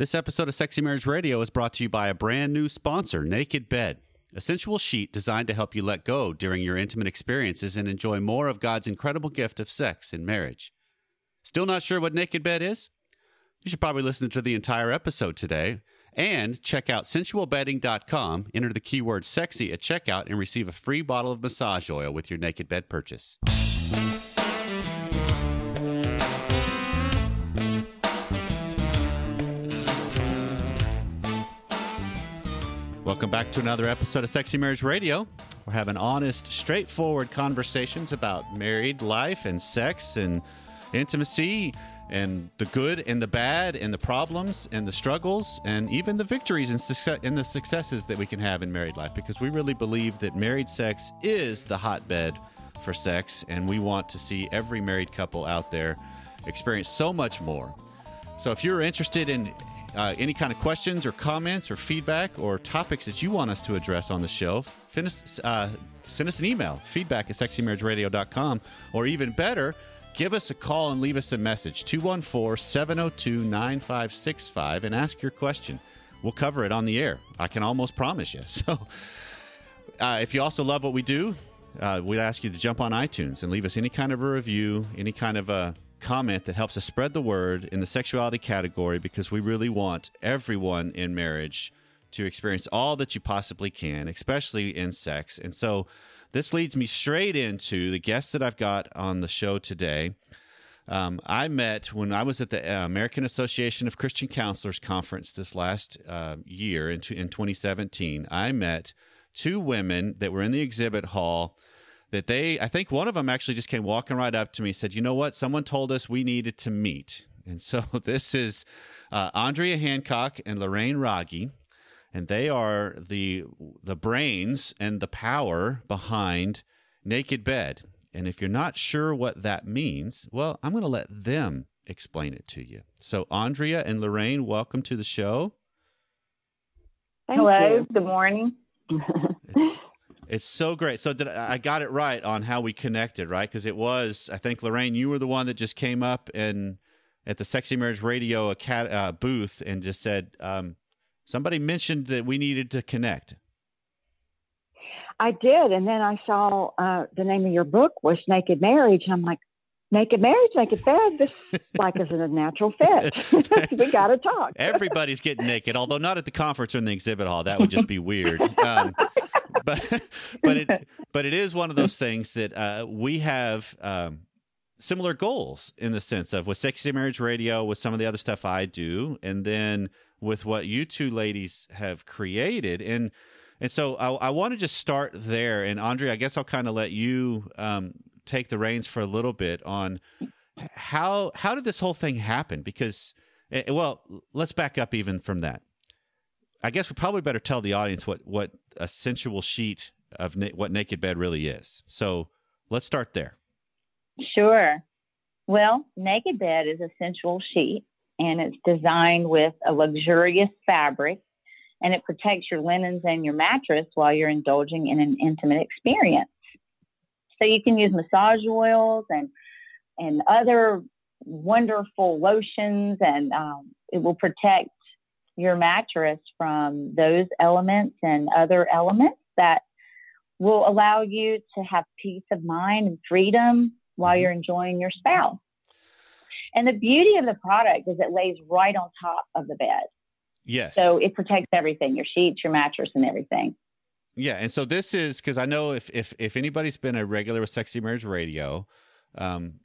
This episode of Sexy Marriage Radio is brought to you by a brand new sponsor, Naked Bed, a sensual sheet designed to help you let go during your intimate experiences and enjoy more of God's incredible gift of sex in marriage. Still not sure what Naked Bed is? You should probably listen to the entire episode today and check out sensualbedding.com, enter the keyword sexy at checkout, and receive a free bottle of massage oil with your Naked Bed purchase. Welcome back to another episode of Sexy Marriage Radio. We're having honest, straightforward conversations about married life and sex and intimacy and the good and the bad and the problems and the struggles and even the victories and, and the successes that we can have in married life because we really believe that married sex is the hotbed for sex and we want to see every married couple out there experience so much more. So if you're interested in uh, any kind of questions or comments or feedback or topics that you want us to address on the show, us, uh, send us an email, feedback at sexymarriageradio.com, or even better, give us a call and leave us a message, 214 702 9565, and ask your question. We'll cover it on the air. I can almost promise you. So uh, if you also love what we do, uh, we'd ask you to jump on iTunes and leave us any kind of a review, any kind of a comment that helps us spread the word in the sexuality category because we really want everyone in marriage to experience all that you possibly can, especially in sex. And so this leads me straight into the guests that I've got on the show today. Um, I met when I was at the uh, American Association of Christian Counselors conference this last uh, year in, in 2017. I met two women that were in the exhibit hall that they, I think one of them actually just came walking right up to me, said, "You know what? Someone told us we needed to meet." And so this is uh, Andrea Hancock and Lorraine Raggi, and they are the the brains and the power behind Naked Bed. And if you're not sure what that means, well, I'm going to let them explain it to you. So, Andrea and Lorraine, welcome to the show. Thank Hello. You. Good morning. it's, so great. So did I got it right on how we connected, right? Because it was, I think, Lorraine, you were the one that just came up and at the Sexy Marriage Radio uh, booth and just said, um, somebody mentioned that we needed to connect. I did, and then I saw uh, the name of your book was Naked Marriage. I'm like, naked marriage, make naked bed. This like isn't a natural fit. we got to talk. Everybody's getting naked, although not at the conference or in the exhibit hall. That would just be weird. Um, but but it but it is one of those things that uh, we have. Um, similar goals in the sense of with sexy marriage radio with some of the other stuff i do and then with what you two ladies have created and and so i, I want to just start there and andrea i guess i'll kind of let you um, take the reins for a little bit on how how did this whole thing happen? Because eh, eh, well, let's back up even from that. I guess we probably better tell the audience what what a sensual sheet of na- what naked bed really is. So let's start there. Sure. Well, naked bed is a sensual sheet, and it's designed with a luxurious fabric, and it protects your linens and your mattress while you're indulging in an intimate experience. So you can use massage oils and and other wonderful lotions, and um, it will protect your mattress from those elements and other elements that will allow you to have peace of mind and freedom while mm-hmm. you're enjoying your spouse. And the beauty of the product is it lays right on top of the bed. Yes. So it protects everything, your sheets, your mattress, and everything. Yeah, and so this is because I know if if if anybody's been a regular with Sexy Marriage Radio, um,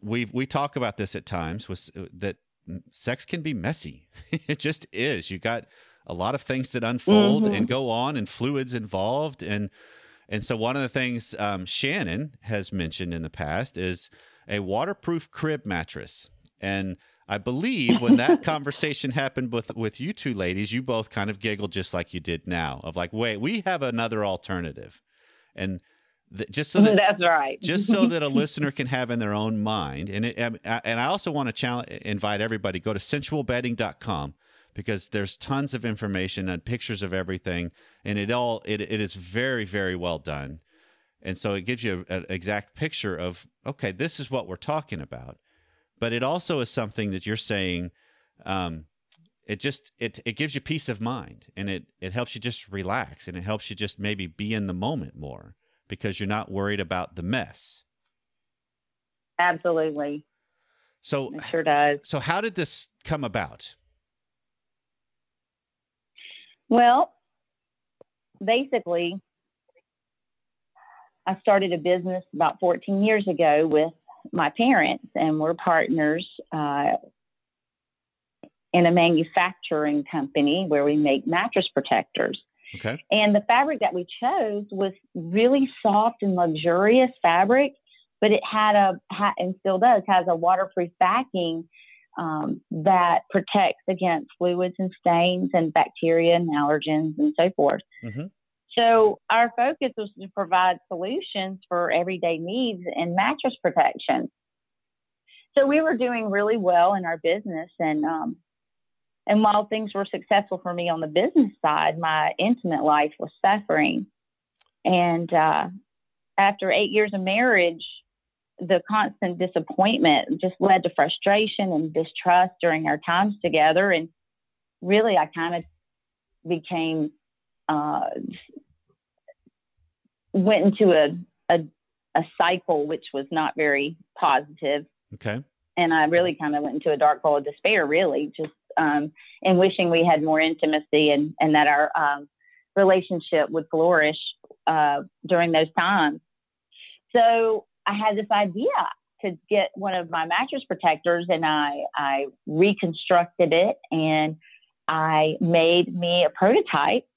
we we talk about this at times with uh, that sex can be messy. it just is. You got a lot of things that unfold mm-hmm. and go on, and fluids involved, and and so one of the things um, Shannon has mentioned in the past is a waterproof crib mattress, and I believe when that conversation happened with with you two ladies, you both kind of giggled just like you did now, of like, wait, we have another alternative, and just so that that's right, just so that a listener can have in their own mind, and it, and I also want to challenge, invite everybody go to sensualbedding.com because there's tons of information and pictures of everything, and it all it it is very very well done, and so it gives you an exact picture of okay, this is what we're talking about but it also is something that you're saying um, it just it it gives you peace of mind and it it helps you just relax and it helps you just maybe be in the moment more because you're not worried about the mess. Absolutely. So it sure does. So how did this come about? Well, basically, I started a business about 14 years ago with my parents, and we're partners uh, in a manufacturing company where we make mattress protectors. Okay. And the fabric that we chose was really soft and luxurious fabric, but it had a and still does has a waterproof backing um, that protects against fluids and stains and bacteria and allergens and so forth. Mm-hmm. So our focus was to provide solutions for everyday needs and mattress protection. So we were doing really well in our business, and um, and while things were successful for me on the business side, my intimate life was suffering. And uh, after eight years of marriage, the constant disappointment just led to frustration and distrust during our times together. And really, I kind of became, uh, went into a, a, a cycle which was not very positive. Okay. And I really kind of went into a dark hole of despair, really, just um, and wishing we had more intimacy and, and that our um, relationship would flourish uh, during those times. So I had this idea to get one of my mattress protectors and I, I reconstructed it and I made me a prototype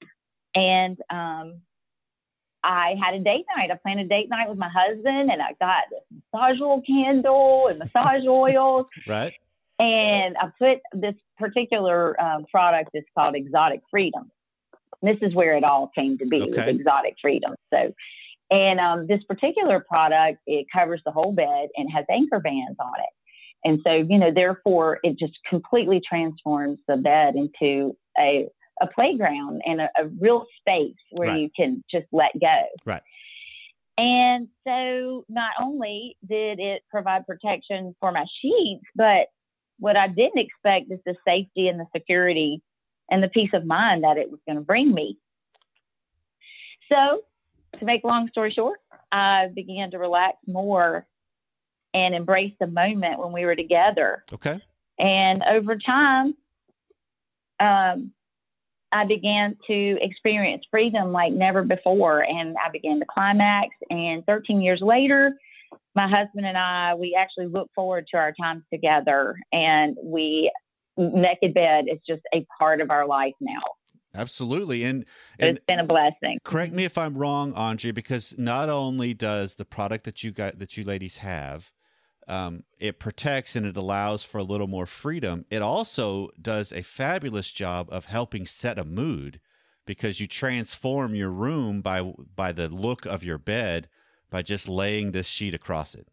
and um, I had a date night. I planned a date night with my husband and I got this massage oil candle and massage oils. Right. And I put this particular um, product is called Exotic Freedom. This is where it all came to be okay. Exotic Freedom. So, and um, this particular product it covers the whole bed and has anchor bands on it. And so, you know, therefore, it just completely transforms the bed into a a playground and a, a real space where right. you can just let go. Right. And so, not only did it provide protection for my sheets, but what I didn't expect is the safety and the security and the peace of mind that it was going to bring me. So, to make a long story short, I began to relax more and embrace the moment when we were together. Okay. And over time, um, I began to experience freedom like never before. And I began to climax. And 13 years later, my husband and I, we actually look forward to our times together, and we naked bed is just a part of our life now. Absolutely, and, and it's been a blessing. Correct me if I'm wrong, Andrea, because not only does the product that you got that you ladies have, um, it protects and it allows for a little more freedom. It also does a fabulous job of helping set a mood because you transform your room by by the look of your bed by just laying this sheet across it?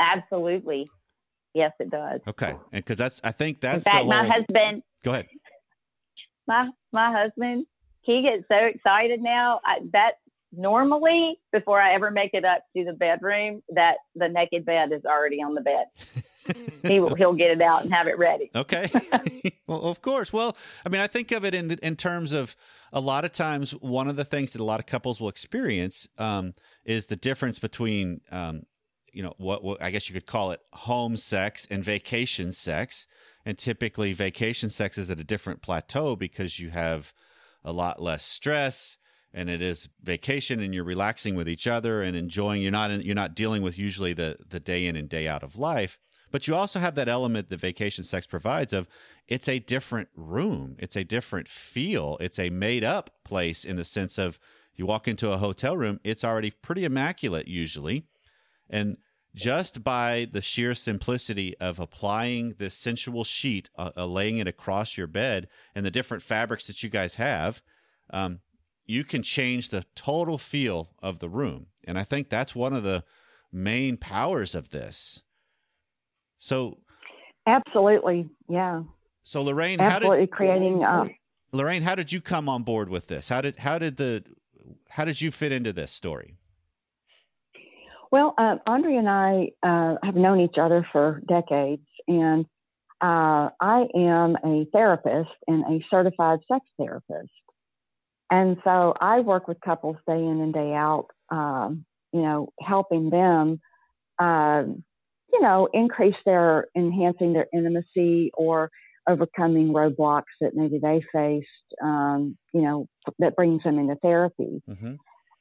Absolutely. Yes, it does. Okay. And because that's, I think that's In fact, my husband. Go ahead. My my husband, he gets so excited now. I, that normally before I ever make it up to the bedroom, that the naked bed is already on the bed. he will he'll get it out and have it ready. Okay. well, of course. Well, I mean, I think of it in in terms of a lot of times one of the things that a lot of couples will experience um, is the difference between um, you know what, what I guess you could call it home sex and vacation sex. And typically, vacation sex is at a different plateau because you have a lot less stress and it is vacation and you're relaxing with each other and enjoying you're not in, you're not dealing with usually the the day in and day out of life but you also have that element that vacation sex provides of it's a different room, it's a different feel, it's a made up place in the sense of you walk into a hotel room, it's already pretty immaculate usually. And just by the sheer simplicity of applying this sensual sheet, uh, uh, laying it across your bed, and the different fabrics that you guys have, um, you can change the total feel of the room. And I think that's one of the main powers of this. So, absolutely, yeah. So Lorraine, absolutely how did, creating. Uh, Lorraine, how did you come on board with this? How did how did the how did you fit into this story? Well, uh, Andrea and I uh, have known each other for decades, and uh, I am a therapist and a certified sex therapist. And so I work with couples day in and day out, um, you know, helping them, uh, you know, increase their, enhancing their intimacy or overcoming roadblocks that maybe they faced, um, you know, that brings them into therapy. Mm-hmm.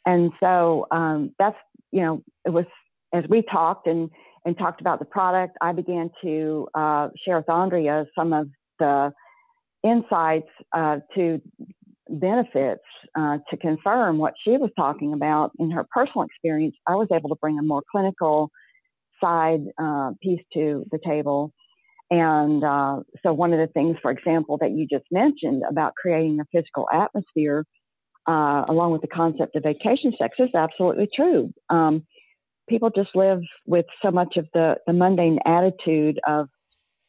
And so um, that's, you know, it was as we talked and, and talked about the product, I began to uh, share with Andrea some of the insights uh, to benefits uh, to confirm what she was talking about in her personal experience. I was able to bring a more clinical side uh, piece to the table. And uh, so, one of the things, for example, that you just mentioned about creating a physical atmosphere, uh, along with the concept of vacation sex, is absolutely true. Um, people just live with so much of the, the mundane attitude of,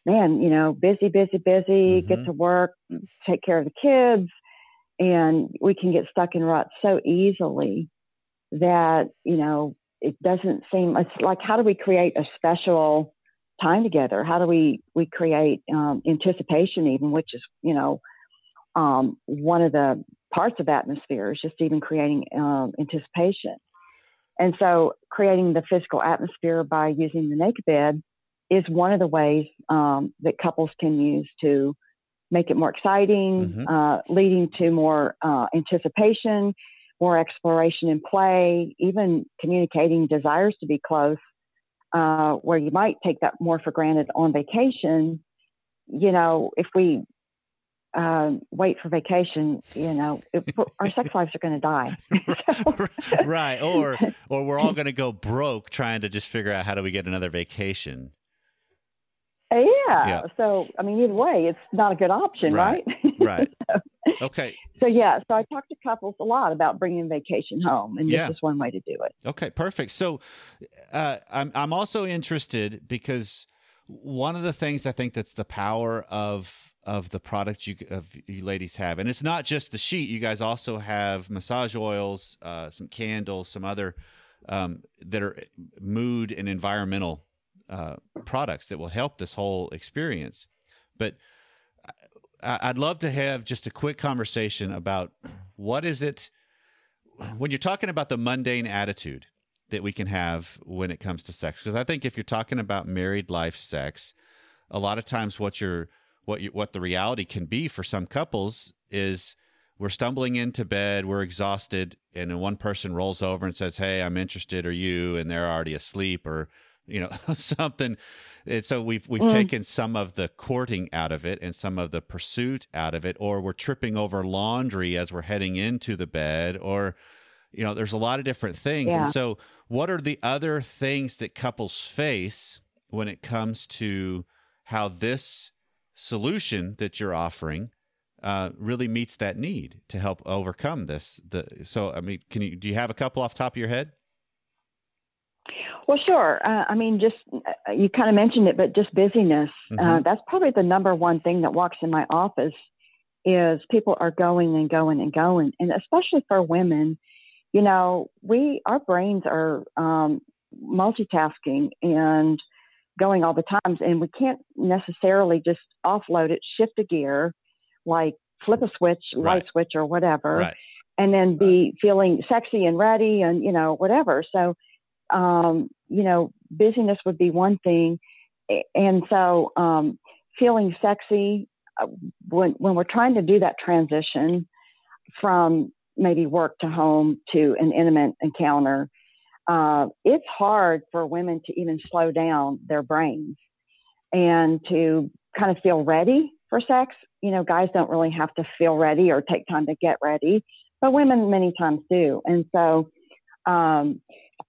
man, you know, busy, busy, busy, mm-hmm. get to work, take care of the kids, and we can get stuck in ruts so easily that, you know, it doesn't seem it's like how do we create a special time together? How do we we create um, anticipation even, which is you know um, one of the parts of atmosphere is just even creating um, anticipation. And so, creating the physical atmosphere by using the naked bed is one of the ways um, that couples can use to make it more exciting, mm-hmm. uh, leading to more uh, anticipation, more exploration and play, even communicating desires to be close, uh, where you might take that more for granted on vacation. You know, if we um, wait for vacation, you know, it, our sex lives are going to die. right. Or, or we're all going to go broke trying to just figure out how do we get another vacation. Uh, yeah. yeah. So, I mean, either way, it's not a good option, right? Right. right. so, okay. So, yeah. So, I talk to couples a lot about bringing vacation home, and yeah. this is one way to do it. Okay. Perfect. So, uh, I'm I'm also interested because one of the things I think that's the power of of the product you of you ladies have, and it's not just the sheet. You guys also have massage oils, uh, some candles, some other um, that are mood and environmental uh, products that will help this whole experience. But I'd love to have just a quick conversation about what is it when you're talking about the mundane attitude that we can have when it comes to sex. Because I think if you're talking about married life sex, a lot of times what you're what you, what the reality can be for some couples is we're stumbling into bed, we're exhausted, and then one person rolls over and says, "Hey, I'm interested," or you, and they're already asleep, or you know something. And so we've we've mm. taken some of the courting out of it and some of the pursuit out of it, or we're tripping over laundry as we're heading into the bed, or you know, there's a lot of different things. Yeah. And so, what are the other things that couples face when it comes to how this solution that you're offering uh, really meets that need to help overcome this. The so I mean, can you do you have a couple off top of your head? Well, sure. Uh, I mean, just uh, you kind of mentioned it, but just busyness. Uh, mm-hmm. Uh, that's probably the number one thing that walks in my office is people are going and going and going, and especially for women, you know, we our brains are um, multitasking and going all the times and we can't necessarily just offload it shift a gear like flip a switch right. light switch or whatever right. and then be feeling sexy and ready and you know whatever so um, you know busyness would be one thing and so um, feeling sexy uh, when when we're trying to do that transition from maybe work to home to an intimate encounter uh, it's hard for women to even slow down their brains and to kind of feel ready for sex. You know, guys don't really have to feel ready or take time to get ready, but women many times do. And so, um,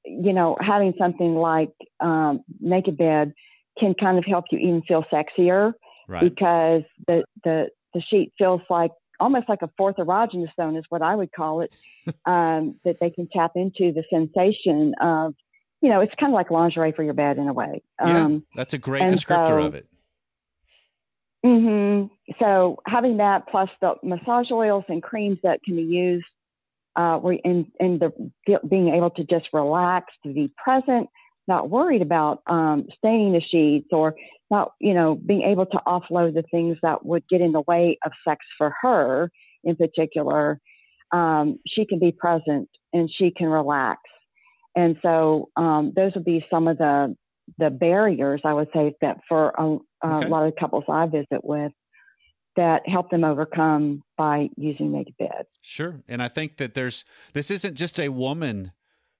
you know, having something like um, Naked Bed can kind of help you even feel sexier right. because the, the the sheet feels like almost like a fourth erogenous zone is what I would call it, um, that they can tap into the sensation of, you know, it's kind of like lingerie for your bed in a way. Um, yeah, that's a great descriptor so, of it. Mm-hmm. So having that plus the massage oils and creams that can be used, uh, in, in the being able to just relax, to be present, not worried about um, staining the sheets or not, you know, being able to offload the things that would get in the way of sex for her in particular, um, she can be present and she can relax. And so um, those would be some of the the barriers I would say that for a, a okay. lot of couples I visit with that help them overcome by using naked bed. Sure, and I think that there's this isn't just a woman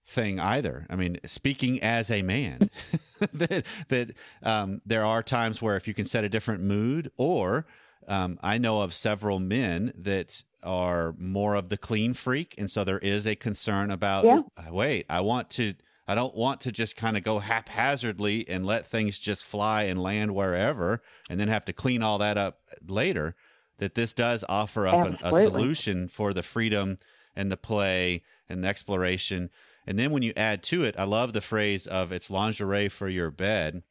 thing either. I mean, speaking as a man, that that um, there are times where if you can set a different mood, or um, I know of several men that are more of the clean freak, and so there is a concern about. Yeah. Wait, I want to. I don't want to just kind of go haphazardly and let things just fly and land wherever, and then have to clean all that up later. That this does offer up an, a solution for the freedom and the play and the exploration and then when you add to it, I love the phrase of it's lingerie for your bed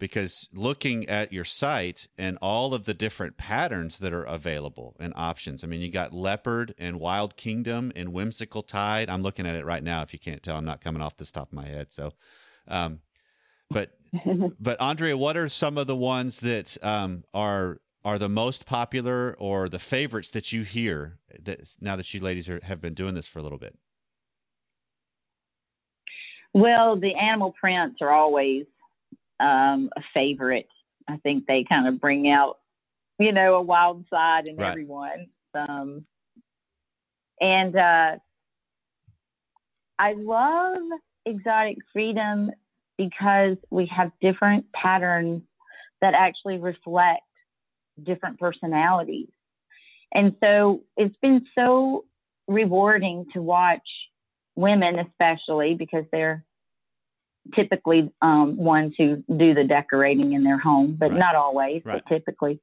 because looking at your site and all of the different patterns that are available and options. I mean, you got leopard and wild kingdom and whimsical tide. I'm looking at it right now. If you can't tell, I'm not coming off the top of my head. So, um, but but Andrea, what are some of the ones that um, are are the most popular or the favorites that you hear that now that you ladies are, have been doing this for a little bit? Well, the animal prints are always um, a favorite. I think they kind of bring out, you know, a wild side in right. everyone. Um, and uh, I love exotic freedom because we have different patterns that actually reflect different personalities. And so it's been so rewarding to watch women especially because they're typically um, ones who do the decorating in their home, but right. not always, right. but typically.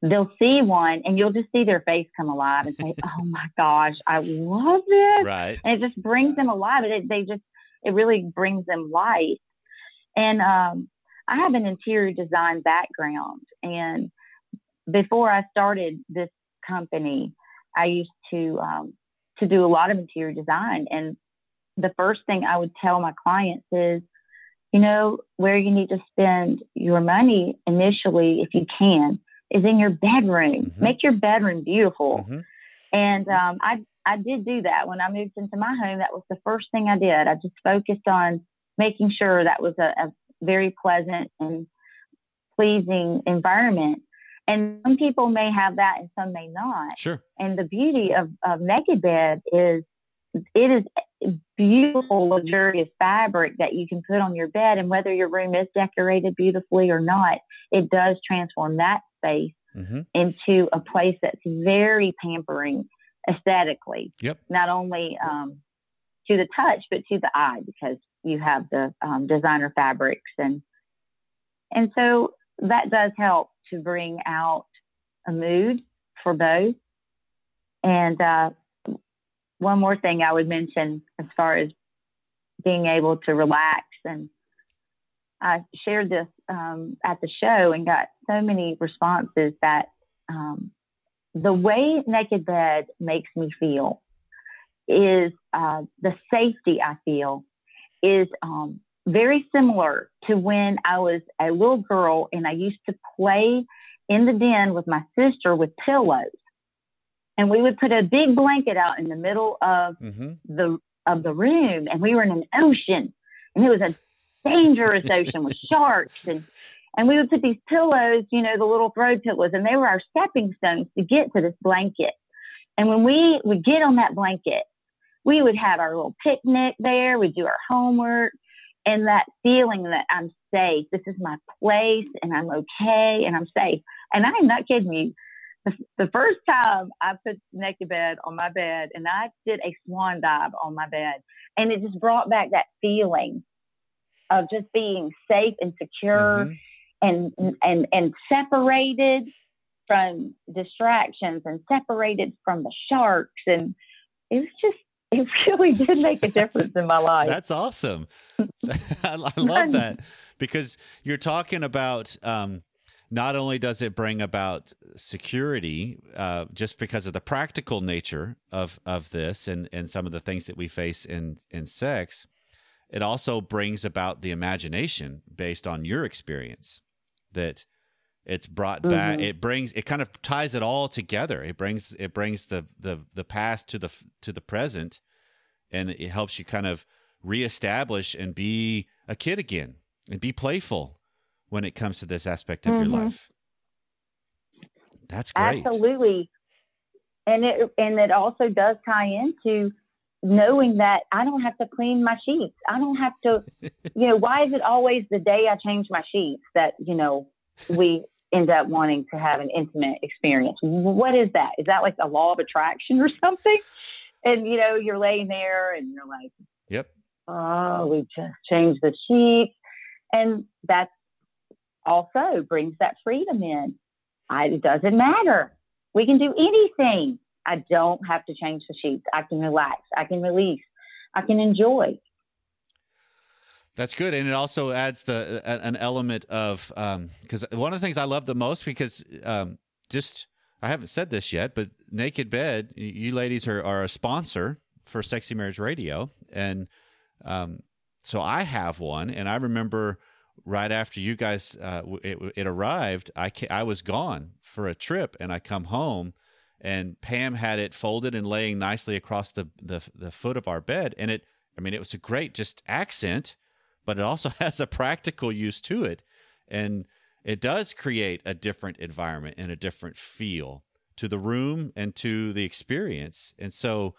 They'll see one and you'll just see their face come alive and say, Oh my gosh, I love this. Right. And it just brings them alive. It, they just, it really brings them life. And um, I have an interior design background. And before I started this company, I used to um, to do a lot of interior design. And the first thing I would tell my clients is, you know, where you need to spend your money initially, if you can, is in your bedroom. Mm-hmm. Make your bedroom beautiful. Mm-hmm. And um, I I did do that when I moved into my home. That was the first thing I did. I just focused on making sure that was a, a very pleasant and pleasing environment. And some people may have that and some may not. Sure. And the beauty of, of Naked Bed is it is beautiful, luxurious fabric that you can put on your bed. And whether your room is decorated beautifully or not, it does transform that space mm-hmm. into a place that's very pampering aesthetically. Yep. Not only um, to the touch, but to the eye, because you have the um, designer fabrics and and so that does help to bring out a mood for both. And uh, one more thing I would mention as far as being able to relax. And I shared this um, at the show and got so many responses that um, the way Naked Bed makes me feel is uh, the safety I feel is um, very similar to when I was a little girl and I used to play in the den with my sister with pillows and we would put a big blanket out in the middle of mm-hmm. the of the room and we were in an ocean and it was a dangerous ocean with sharks and and we would put these pillows, you know, the little throw pillows, and they were our stepping stones to get to this blanket. And when we would get on that blanket, we would have our little picnic there, we'd do our homework, and that feeling that I'm safe, this is my place, and I'm okay, and I'm safe. And I'm not kidding you the first time I put naked bed on my bed and I did a swan dive on my bed and it just brought back that feeling of just being safe and secure mm-hmm. and and and separated from distractions and separated from the sharks and it was just it really did make a difference in my life. That's awesome. I, love that because you're talking about um, not only does it bring about security uh, just because of the practical nature of of this and and some of the things that we face in in sex it also brings about the imagination based on your experience that it's brought back Mhm. it brings it kind of ties it all together it brings it brings the the the past to the to the present and it helps you kind of reestablish and be a kid again and be playful when it comes to this aspect of your Mhm. life that's great Absolutely. And it and it also does tie into knowing that I don't have to clean my sheets. I don't have to you know, why is it always the day I change my sheets that, you know, we end up wanting to have an intimate experience? What is that? Is that like a law of attraction or something? And you know, you're laying there and you're like, yep oh, we just changed the sheets. And that also brings that freedom in. I, it doesn't matter. We can do anything. I don't have to change the sheets. I can relax. I can release. I can enjoy. That's good, and it also adds the an element of because one of the things I love the most because um, just I haven't said this yet, but Naked Bed, you ladies are, are a sponsor for Sexy Marriage Radio, and um, so I have one, and I remember right after you guys uh, it, it arrived, I ca- I was gone for a trip, and I come home. And Pam had it folded and laying nicely across the, the the foot of our bed, and it I mean it was a great just accent, but it also has a practical use to it. And it does create a different environment and a different feel to the room and to the experience. And so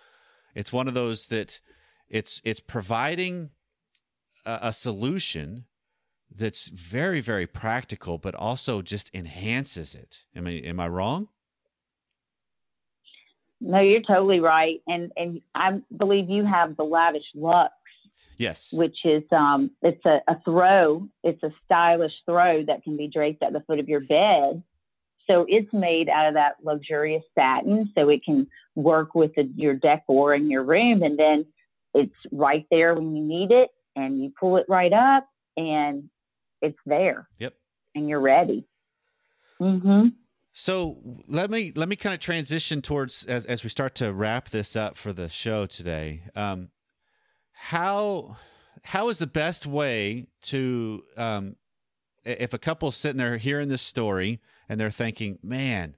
it's one of those that it's it's providing a, a solution that's very very practical but also just enhances it. Am I am I wrong? No, you're totally right. And and I believe you have the lavish luxe, Yes. which is um it's a, a throw. It's a stylish throw that can be draped at the foot of your bed. So it's made out of that luxurious satin, so it can work with the, your decor in your room, and then it's right there when you need it, and you pull it right up, and it's there. Yep. And you're ready. Mm-hmm. So let me let me kind of transition towards as, as we start to wrap this up for the show today. Um, how how is the best way to um, if a couple's sitting there hearing this story and they're thinking, man,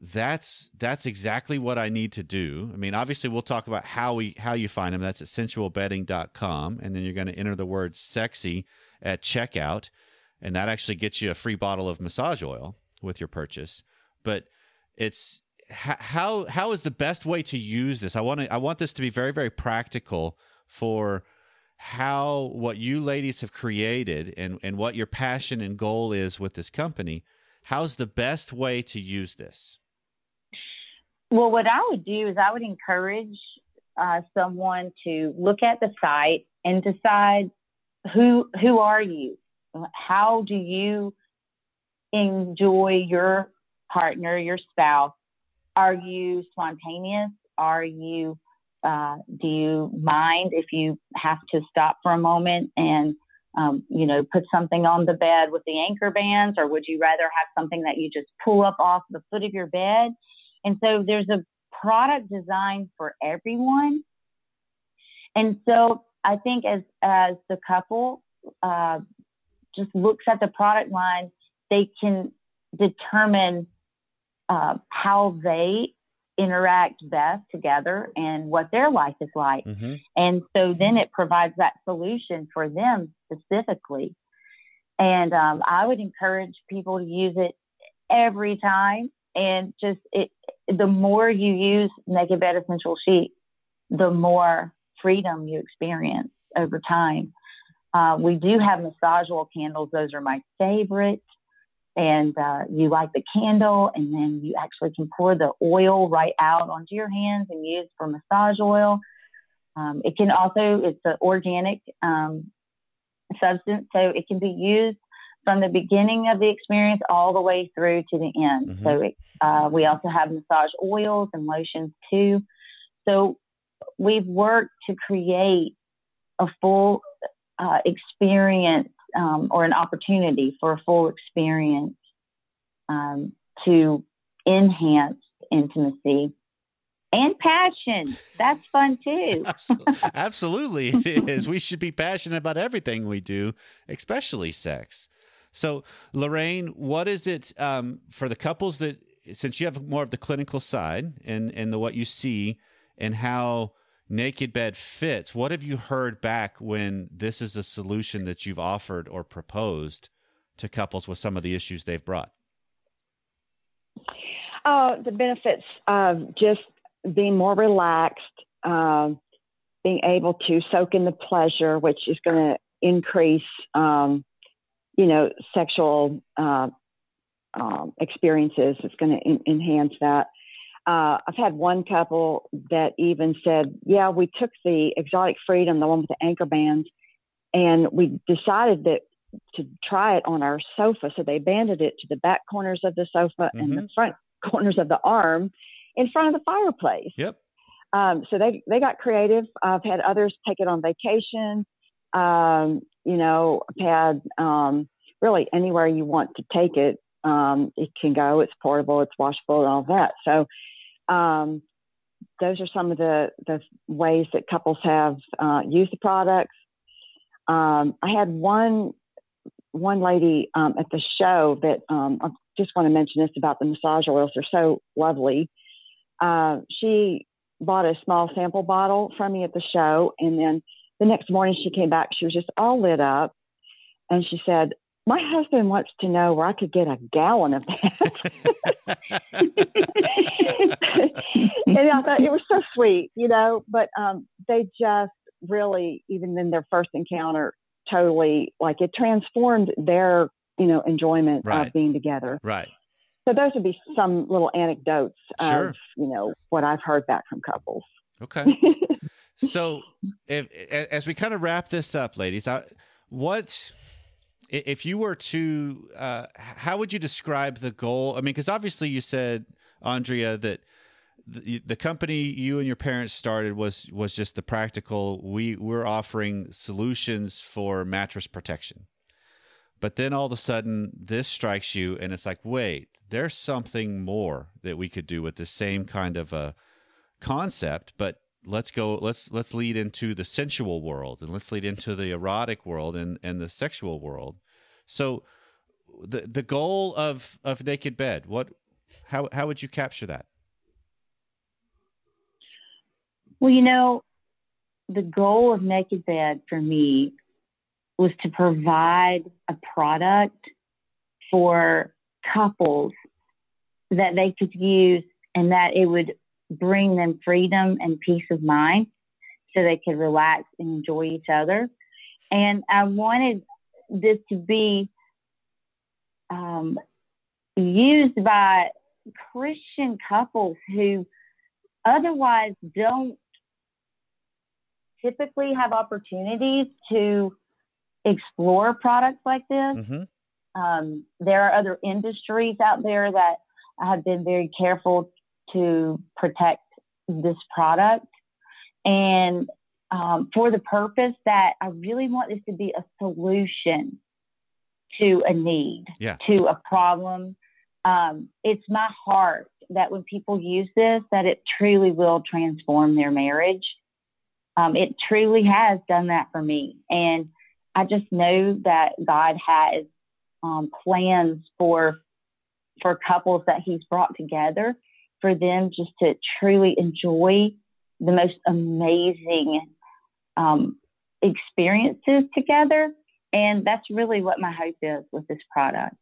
that's that's exactly what I need to do. I mean, obviously we'll talk about how we how you find them. That's at sensualbedding.com and then you're going to enter the word sexy at checkout and that actually gets you a free bottle of massage oil with your purchase. But it's how how is the best way to use this? I want to I want this to be very very practical for how what you ladies have created and and what your passion and goal is with this company. How's the best way to use this? Well, what I would do is I would encourage uh, someone to look at the site and decide who who are you? How do you enjoy your partner, your spouse? Are you spontaneous? Are you uh, do you mind if you have to stop for a moment and um, you know put something on the bed with the anchor bands, or would you rather have something that you just pull up off the foot of your bed? And so there's a product designed for everyone. And so I think as as the couple uh, just looks at the product line, they can determine uh, how they interact best together and what their life is like. Mm-hmm. And so then it provides that solution for them specifically. And um, I would encourage people to use it every time. And just it, the more you use Naked Bed Essential Sheet, the more freedom you experience over time. Uh, we do have massage oil candles; those are my favorite. And uh, you light the candle, and then you actually can pour the oil right out onto your hands and use for massage oil. Um, it can also, it's an organic um, substance, so it can be used from the beginning of the experience all the way through to the end. Mhm. So it, uh, we also have massage oils and lotions too. So we've worked to create a full uh, experience um, or an opportunity for a full experience um, to enhance intimacy and passion. That's fun too. Absolutely, it is. We should be passionate about everything we do, especially sex. So, Lorraine, what is it um, for the couples that, since you have more of the clinical side and and the what you see and how Naked Bed fits, what have you heard back when this is a solution that you've offered or proposed to couples with some of the issues they've brought? Oh, the benefits of just being more relaxed, um, being able to soak in the pleasure, which is going to increase, um, you know, sexual uh, um, experiences. It's going to enhance that. Uh, I've had one couple that even said, "Yeah, we took the exotic freedom, the one with the anchor bands, and we decided that to try it on our sofa. So they banded it to the back corners of the sofa mm-hmm. and the mm-hmm. front corners of the arm in front of the fireplace. Yep. Um, so they they got creative. I've had others take it on vacation. Um, you know, I've had um, really anywhere you want to take it. Um, it can go. It's portable. It's washable, and all that. So um, those are some of the the ways that couples have uh, used the products. Um, I had one one lady um, at the show that um, I just want to mention this about the massage oils. They're so lovely. Uh, she bought a small sample bottle from me at the show, and then the next morning she came back. She was just all lit up, and she said, "My husband wants to know where I could get a gallon of that." and I thought it was so sweet, you know. But um, they just really, even in their first encounter, totally like it transformed their you know enjoyment right. of being together right so those would be some little anecdotes sure. of you know what i've heard back from couples okay so if, as we kind of wrap this up ladies I, what if you were to uh, how would you describe the goal? I mean because obviously you said andrea that the, the company you and your parents started was was just the practical we we're offering solutions for mattress protection. But then all of a sudden this strikes you and it's like wait there's something more that we could do with the same kind of a concept but let's go let's let's lead into the sensual world and let's lead into the erotic world and and the sexual world. So the the goal of of naked bed what how how would you capture that? Well, you know, the goal of Naked Bed for me was to provide a product for couples that they could use and that it would bring them freedom and peace of mind so they could relax and enjoy each other. And I wanted this to be um, used by Christian couples who otherwise don't typically have opportunities to explore products like this. Mm-hmm. Um, there are other industries out there that have been very careful to protect this product. And um, for the purpose that I really want this to be a solution to a need, yeah. to a problem. Um, it's my heart that when people use this, that it truly will transform their marriage um, it truly has done that for me. And I just know that God has um, plans for for couples that He's brought together for them just to truly enjoy the most amazing um, experiences together. And that's really what my hope is with this product.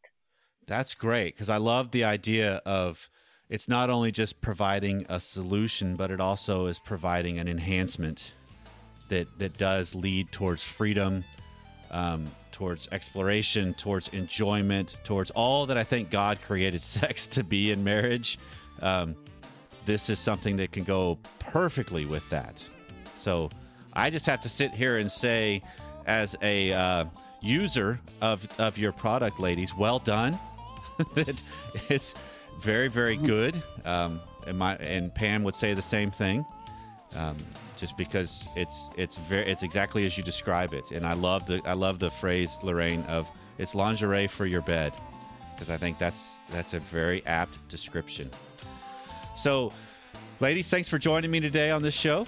That's great because I love the idea of it's not only just providing a solution, but it also is providing an enhancement that that does lead towards freedom, um, towards exploration, towards enjoyment, towards all that I think God created sex to be in marriage. Um, this is something that can go perfectly with that. So I just have to sit here and say, as a uh, user of of your product, ladies, well done. it's very very good. Um, and my and Pam would say the same thing. Um, just because it's it's very it's exactly as you describe it, and I love the I love the phrase Lorraine of it's lingerie for your bed because I think that's that's a very apt description. So, Ladies, thanks for joining me today on this show.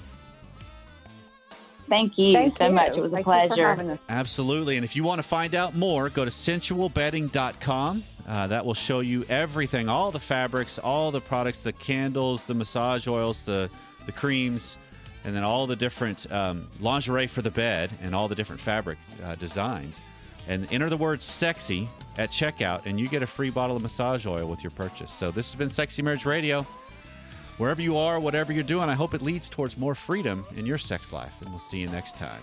Thank you Thank so you. much. It was a Thank you pleasure. Absolutely. And if you want to find out more, go to sensualbedding.com. Uh, that will show you everything all the fabrics, all the products, the candles, the massage oils, the, the creams, and then all the different um, lingerie for the bed and all the different fabric uh, designs. And enter the word sexy at checkout, and you get a free bottle of massage oil with your purchase. So this has been Sexy Marriage Radio. Wherever you are, whatever you're doing, I hope it leads towards more freedom in your sex life. And we'll see you next time.